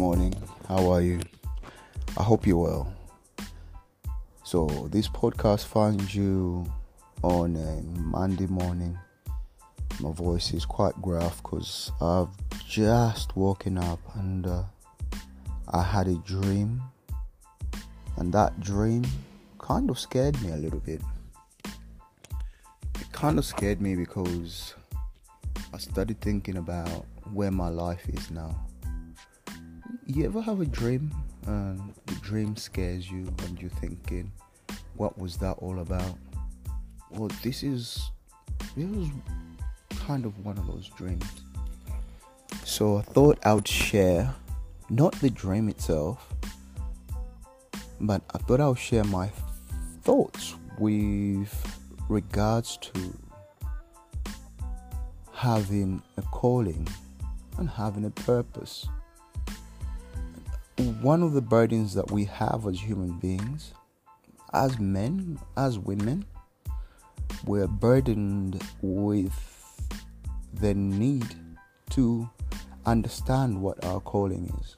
morning. How are you? I hope you're well. So, this podcast finds you on a Monday morning. My voice is quite gruff because I've just woken up and uh, I had a dream, and that dream kind of scared me a little bit. It kind of scared me because I started thinking about where my life is now. You ever have a dream and the dream scares you and you're thinking, what was that all about? Well, this is this was kind of one of those dreams. So I thought I would share not the dream itself, but I thought I would share my thoughts with regards to having a calling and having a purpose. One of the burdens that we have as human beings, as men, as women, we're burdened with the need to understand what our calling is.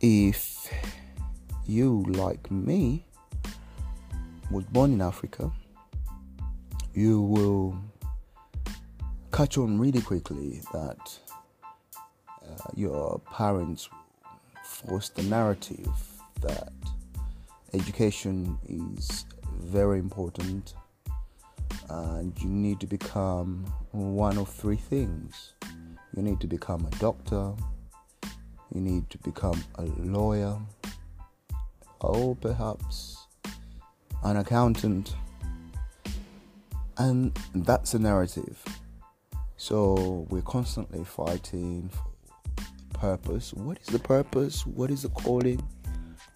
If you, like me, was born in Africa, you will catch on really quickly that uh, your parents force the narrative that education is very important and you need to become one of three things. You need to become a doctor, you need to become a lawyer, or perhaps an accountant. And that's a narrative. So we're constantly fighting for purpose. What is the purpose? What is the calling?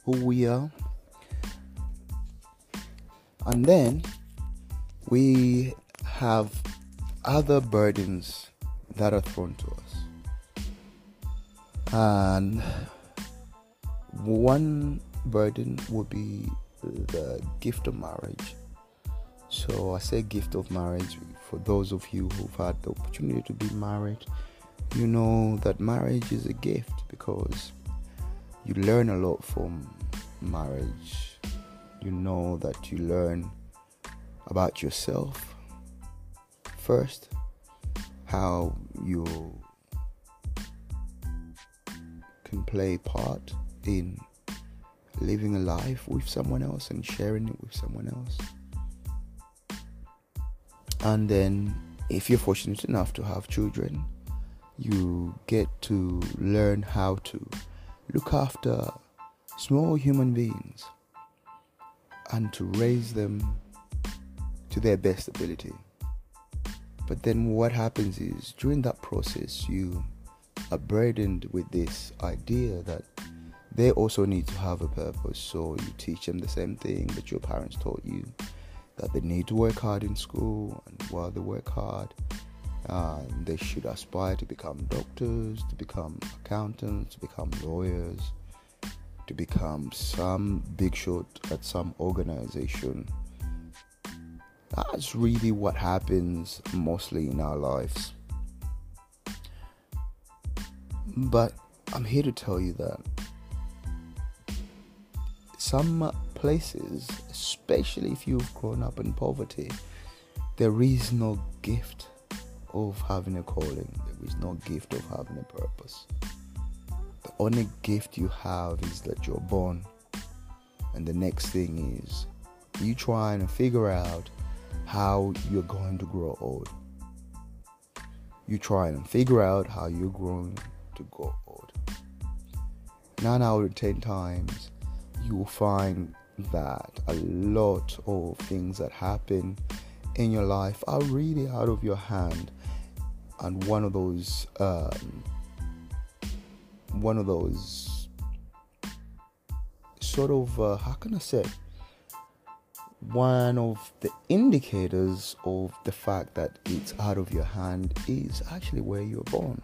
Who we are? And then we have other burdens that are thrown to us. And one burden would be the gift of marriage. So I say gift of marriage for those of you who've had the opportunity to be married. You know that marriage is a gift because you learn a lot from marriage. You know that you learn about yourself first, how you can play part in living a life with someone else and sharing it with someone else. And then, if you're fortunate enough to have children, you get to learn how to look after small human beings and to raise them to their best ability. But then what happens is during that process, you are burdened with this idea that they also need to have a purpose. So you teach them the same thing that your parents taught you that they need to work hard in school, and while they work hard, uh, they should aspire to become doctors, to become accountants, to become lawyers, to become some big shot at some organization that's really what happens mostly in our lives. But I'm here to tell you that some places, especially if you've grown up in poverty, there is no gift of having a calling, there is no gift of having a purpose. The only gift you have is that you're born, and the next thing is you trying to figure out how you're going to grow old. You try and figure out how you're going to grow old. Nine out of ten times, you will find that a lot of things that happen in your life are really out of your hand, and one of those, um, one of those sort of, uh, how can I say? one of the indicators of the fact that it's out of your hand is actually where you were born.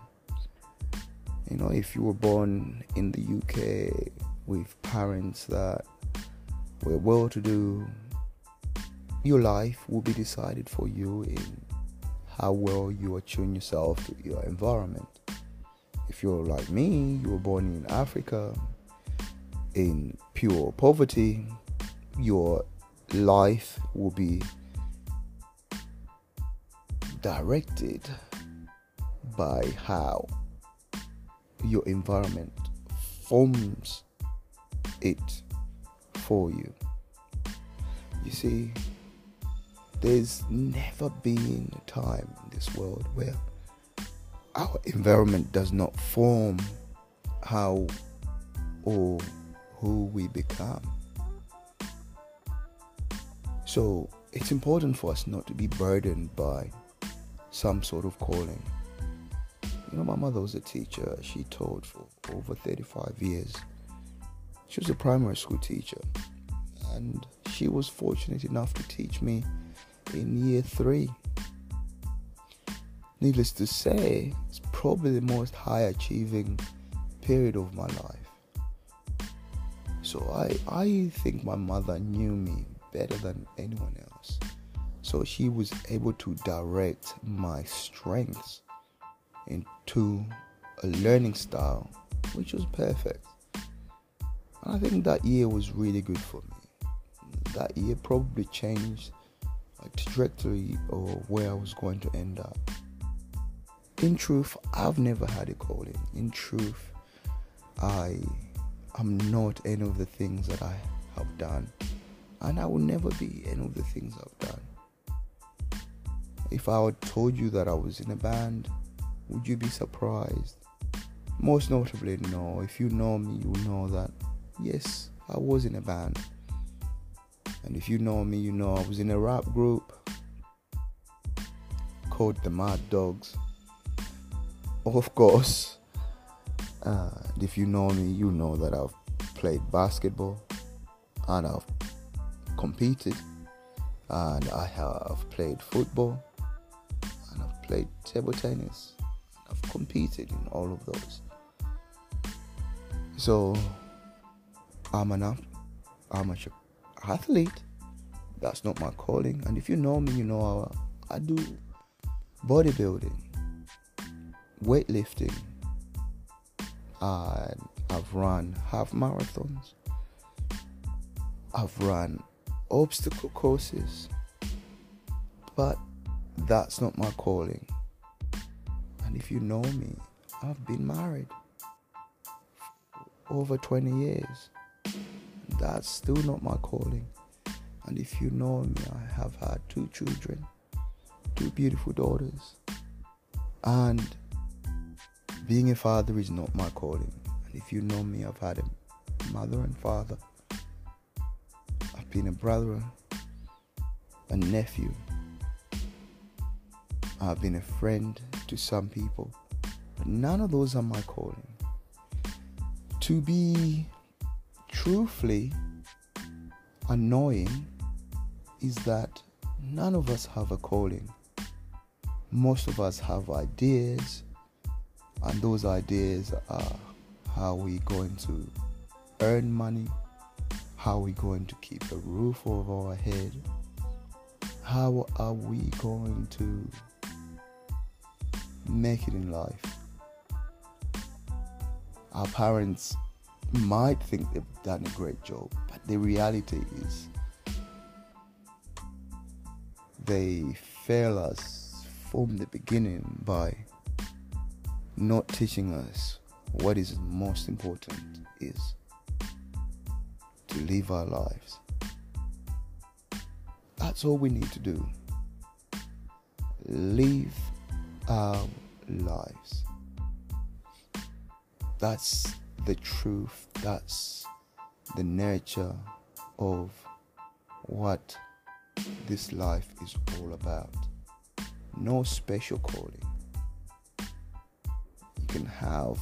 You know, if you were born in the UK with parents that were well to do, your life will be decided for you in how well you attune yourself to your environment. if you're like me, you were born in Africa in pure poverty, your life will be directed by how your environment forms it for you. You see, there's never been a time in this world where our environment does not form how or who we become. So it's important for us not to be burdened by some sort of calling. You know, my mother was a teacher. She taught for over 35 years. She was a primary school teacher. And she was fortunate enough to teach me in year three. Needless to say, it's probably the most high achieving period of my life. So I, I think my mother knew me better than anyone else. So she was able to direct my strengths into a learning style which was perfect. And I think that year was really good for me. That year probably changed trajectory of where I was going to end up. In truth, I've never had a calling. In truth, I am not any of the things that I have done, and I will never be any of the things I've done. If I had told you that I was in a band, would you be surprised? Most notably, no. If you know me, you know that yes, I was in a band. And if you know me, you know I was in a rap group called the Mad Dogs. Of course, uh, if you know me, you know that I've played basketball and I've competed and I have played football and I've played table tennis. I've competed in all of those. So I'm an amateur athlete. That's not my calling. And if you know me, you know I, I do bodybuilding, weightlifting, and I've run half marathons. I've run obstacle courses. But that's not my calling. And if you know me, I've been married over 20 years. That's still not my calling. And if you know me, I have had two children, two beautiful daughters. And being a father is not my calling. And if you know me, I've had a mother and father. I've been a brother, a nephew, I've been a friend to some people, but none of those are my calling. To be truthfully annoying is that none of us have a calling. Most of us have ideas, and those ideas are how we going to earn money, how we going to keep a roof over our head, how are we going to make it in life. Our parents might think they've done a great job, but the reality is they fail us from the beginning by not teaching us what is most important is to live our lives. That's all we need to do. Live our lives. That's the truth, that's the nature of what this life is all about. No special calling. You can have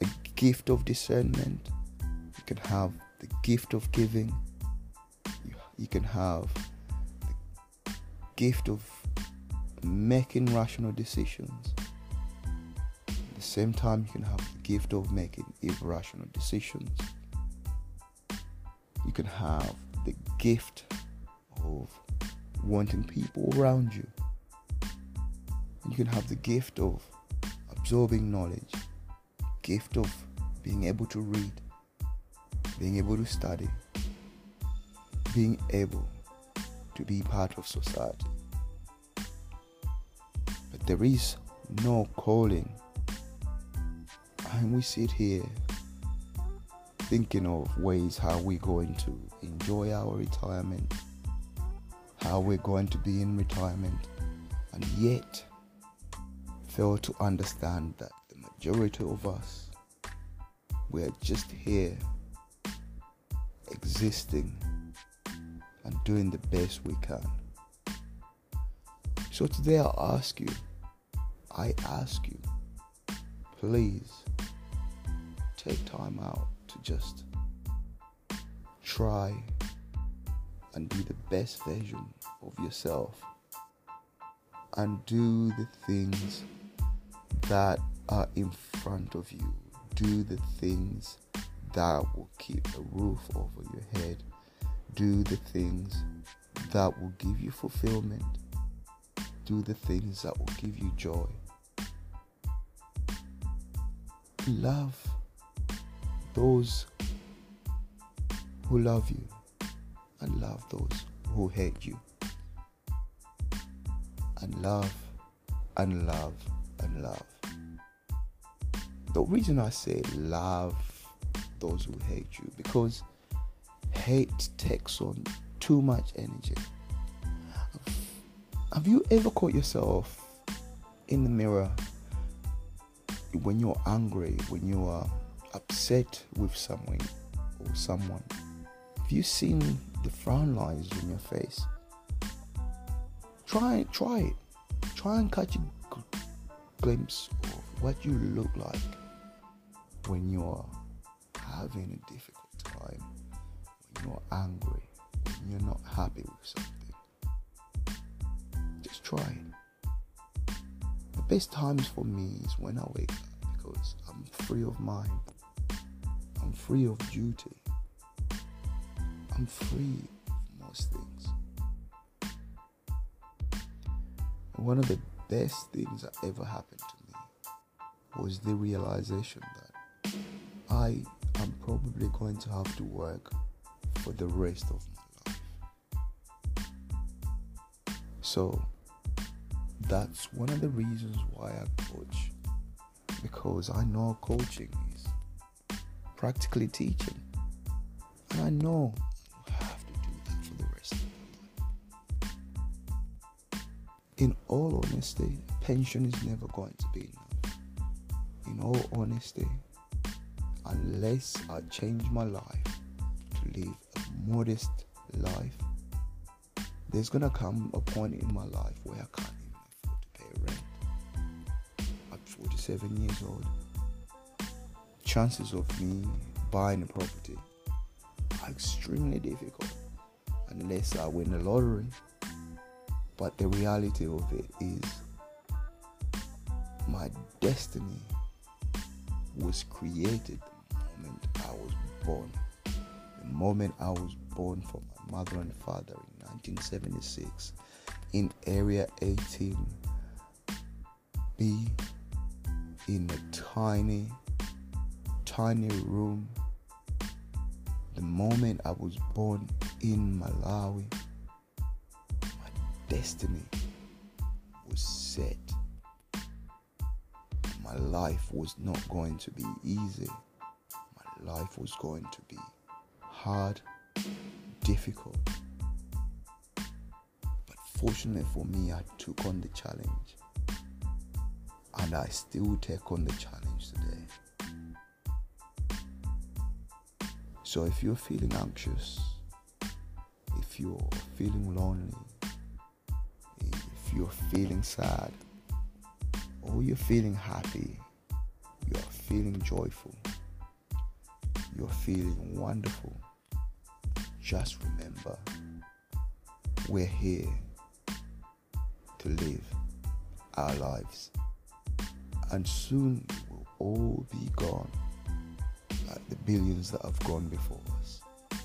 a gift of discernment, you can have the gift of giving, you, you can have the gift of making rational decisions. Same time, you can have the gift of making irrational decisions. You can have the gift of wanting people around you. You can have the gift of absorbing knowledge. gift of being able to read, being able to study, being able to be part of society. But there is no calling. And we sit here thinking of ways how we're going to enjoy our retirement, how we're going to be in retirement, and yet fail to understand that the majority of us we're just here existing and doing the best we can. So today I ask you, I ask you, please take time out to just try and be the best version of yourself and do the things that are in front of you. Do the things that will keep a roof over your head. Do the things that will give you fulfillment. Do the things that will give you joy. Love those who love you and love those who hate you. And love and love and love. The reason I say love those who hate you because hate takes on too much energy. Have you ever caught yourself in the mirror when you're angry, when you are upset with someone or someone? Have you seen the frown lines in your face? Try try it. Try and catch a glimpse of what you look like when you're having a difficult time, when you're angry, when you're not happy with something. Just try it. The best times for me is when I wake up because I'm free of mind, free of duty, I'm free of most things. One of the best things that ever happened to me was the realization that I am probably going to have to work for the rest of my life. So that's one of the reasons why I coach because I know coaching practically teaching, and I know I have to do that for the rest of my life. In all honesty, pension is never going to be enough. In all honesty, unless I change my life to live a modest life, there's gonna come a point in my life where I can't even afford to pay rent. I'm 47 years old. Chances of me buying a property are extremely difficult unless I win the lottery. But the reality of it is, my destiny was created the moment I was born. The moment I was born from my mother and father in 1976 in Area 18B in a tiny, tiny room. The moment I was born in Malawi, my destiny was set. My life was not going to be easy My life was going to be hard, difficult. But fortunately for me, I took on the challenge. And I still take on the challenge today. So if you're feeling anxious, if you're feeling lonely, if you're feeling sad, or you're feeling happy, you're feeling joyful, you're feeling wonderful, just remember we're here to live our lives. And soon we'll all be gone, like the billions that have gone before us. And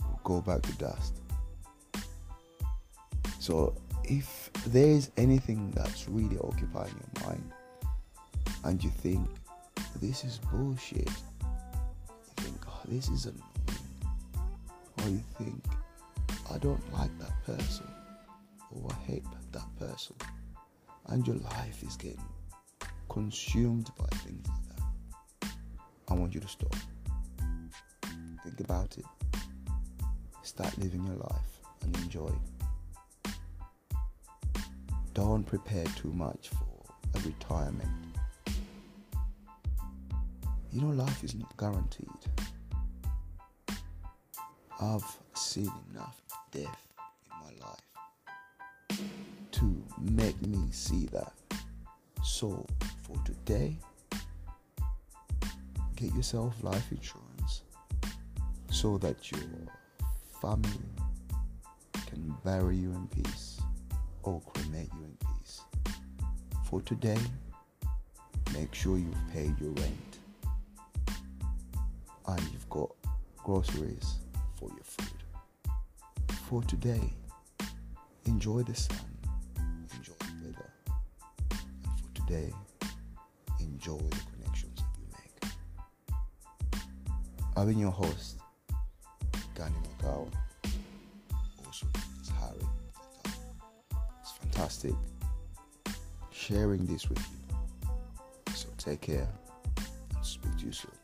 we'll go back to dust. So if there is anything that's really occupying your mind, and you think this is bullshit. You think, oh, this is annoying. Or you think, I don't like that person. Or I hate that person. And your life is getting consumed by things. I want you to stop. Think about it. Start living your life and enjoy. Don't prepare too much for a retirement. You know, life is not guaranteed. I've seen enough death in my life to make me see that. So, for today, get yourself life insurance so that your family can bury you in peace or cremate you in peace. For today, make sure you've paid your rent and you've got groceries for your food. For today, enjoy the sun, enjoy the weather, and for today, enjoy the I've been your host, Gani Makawa, also as Harry. It's fantastic sharing this with you. So take care and speak to you soon.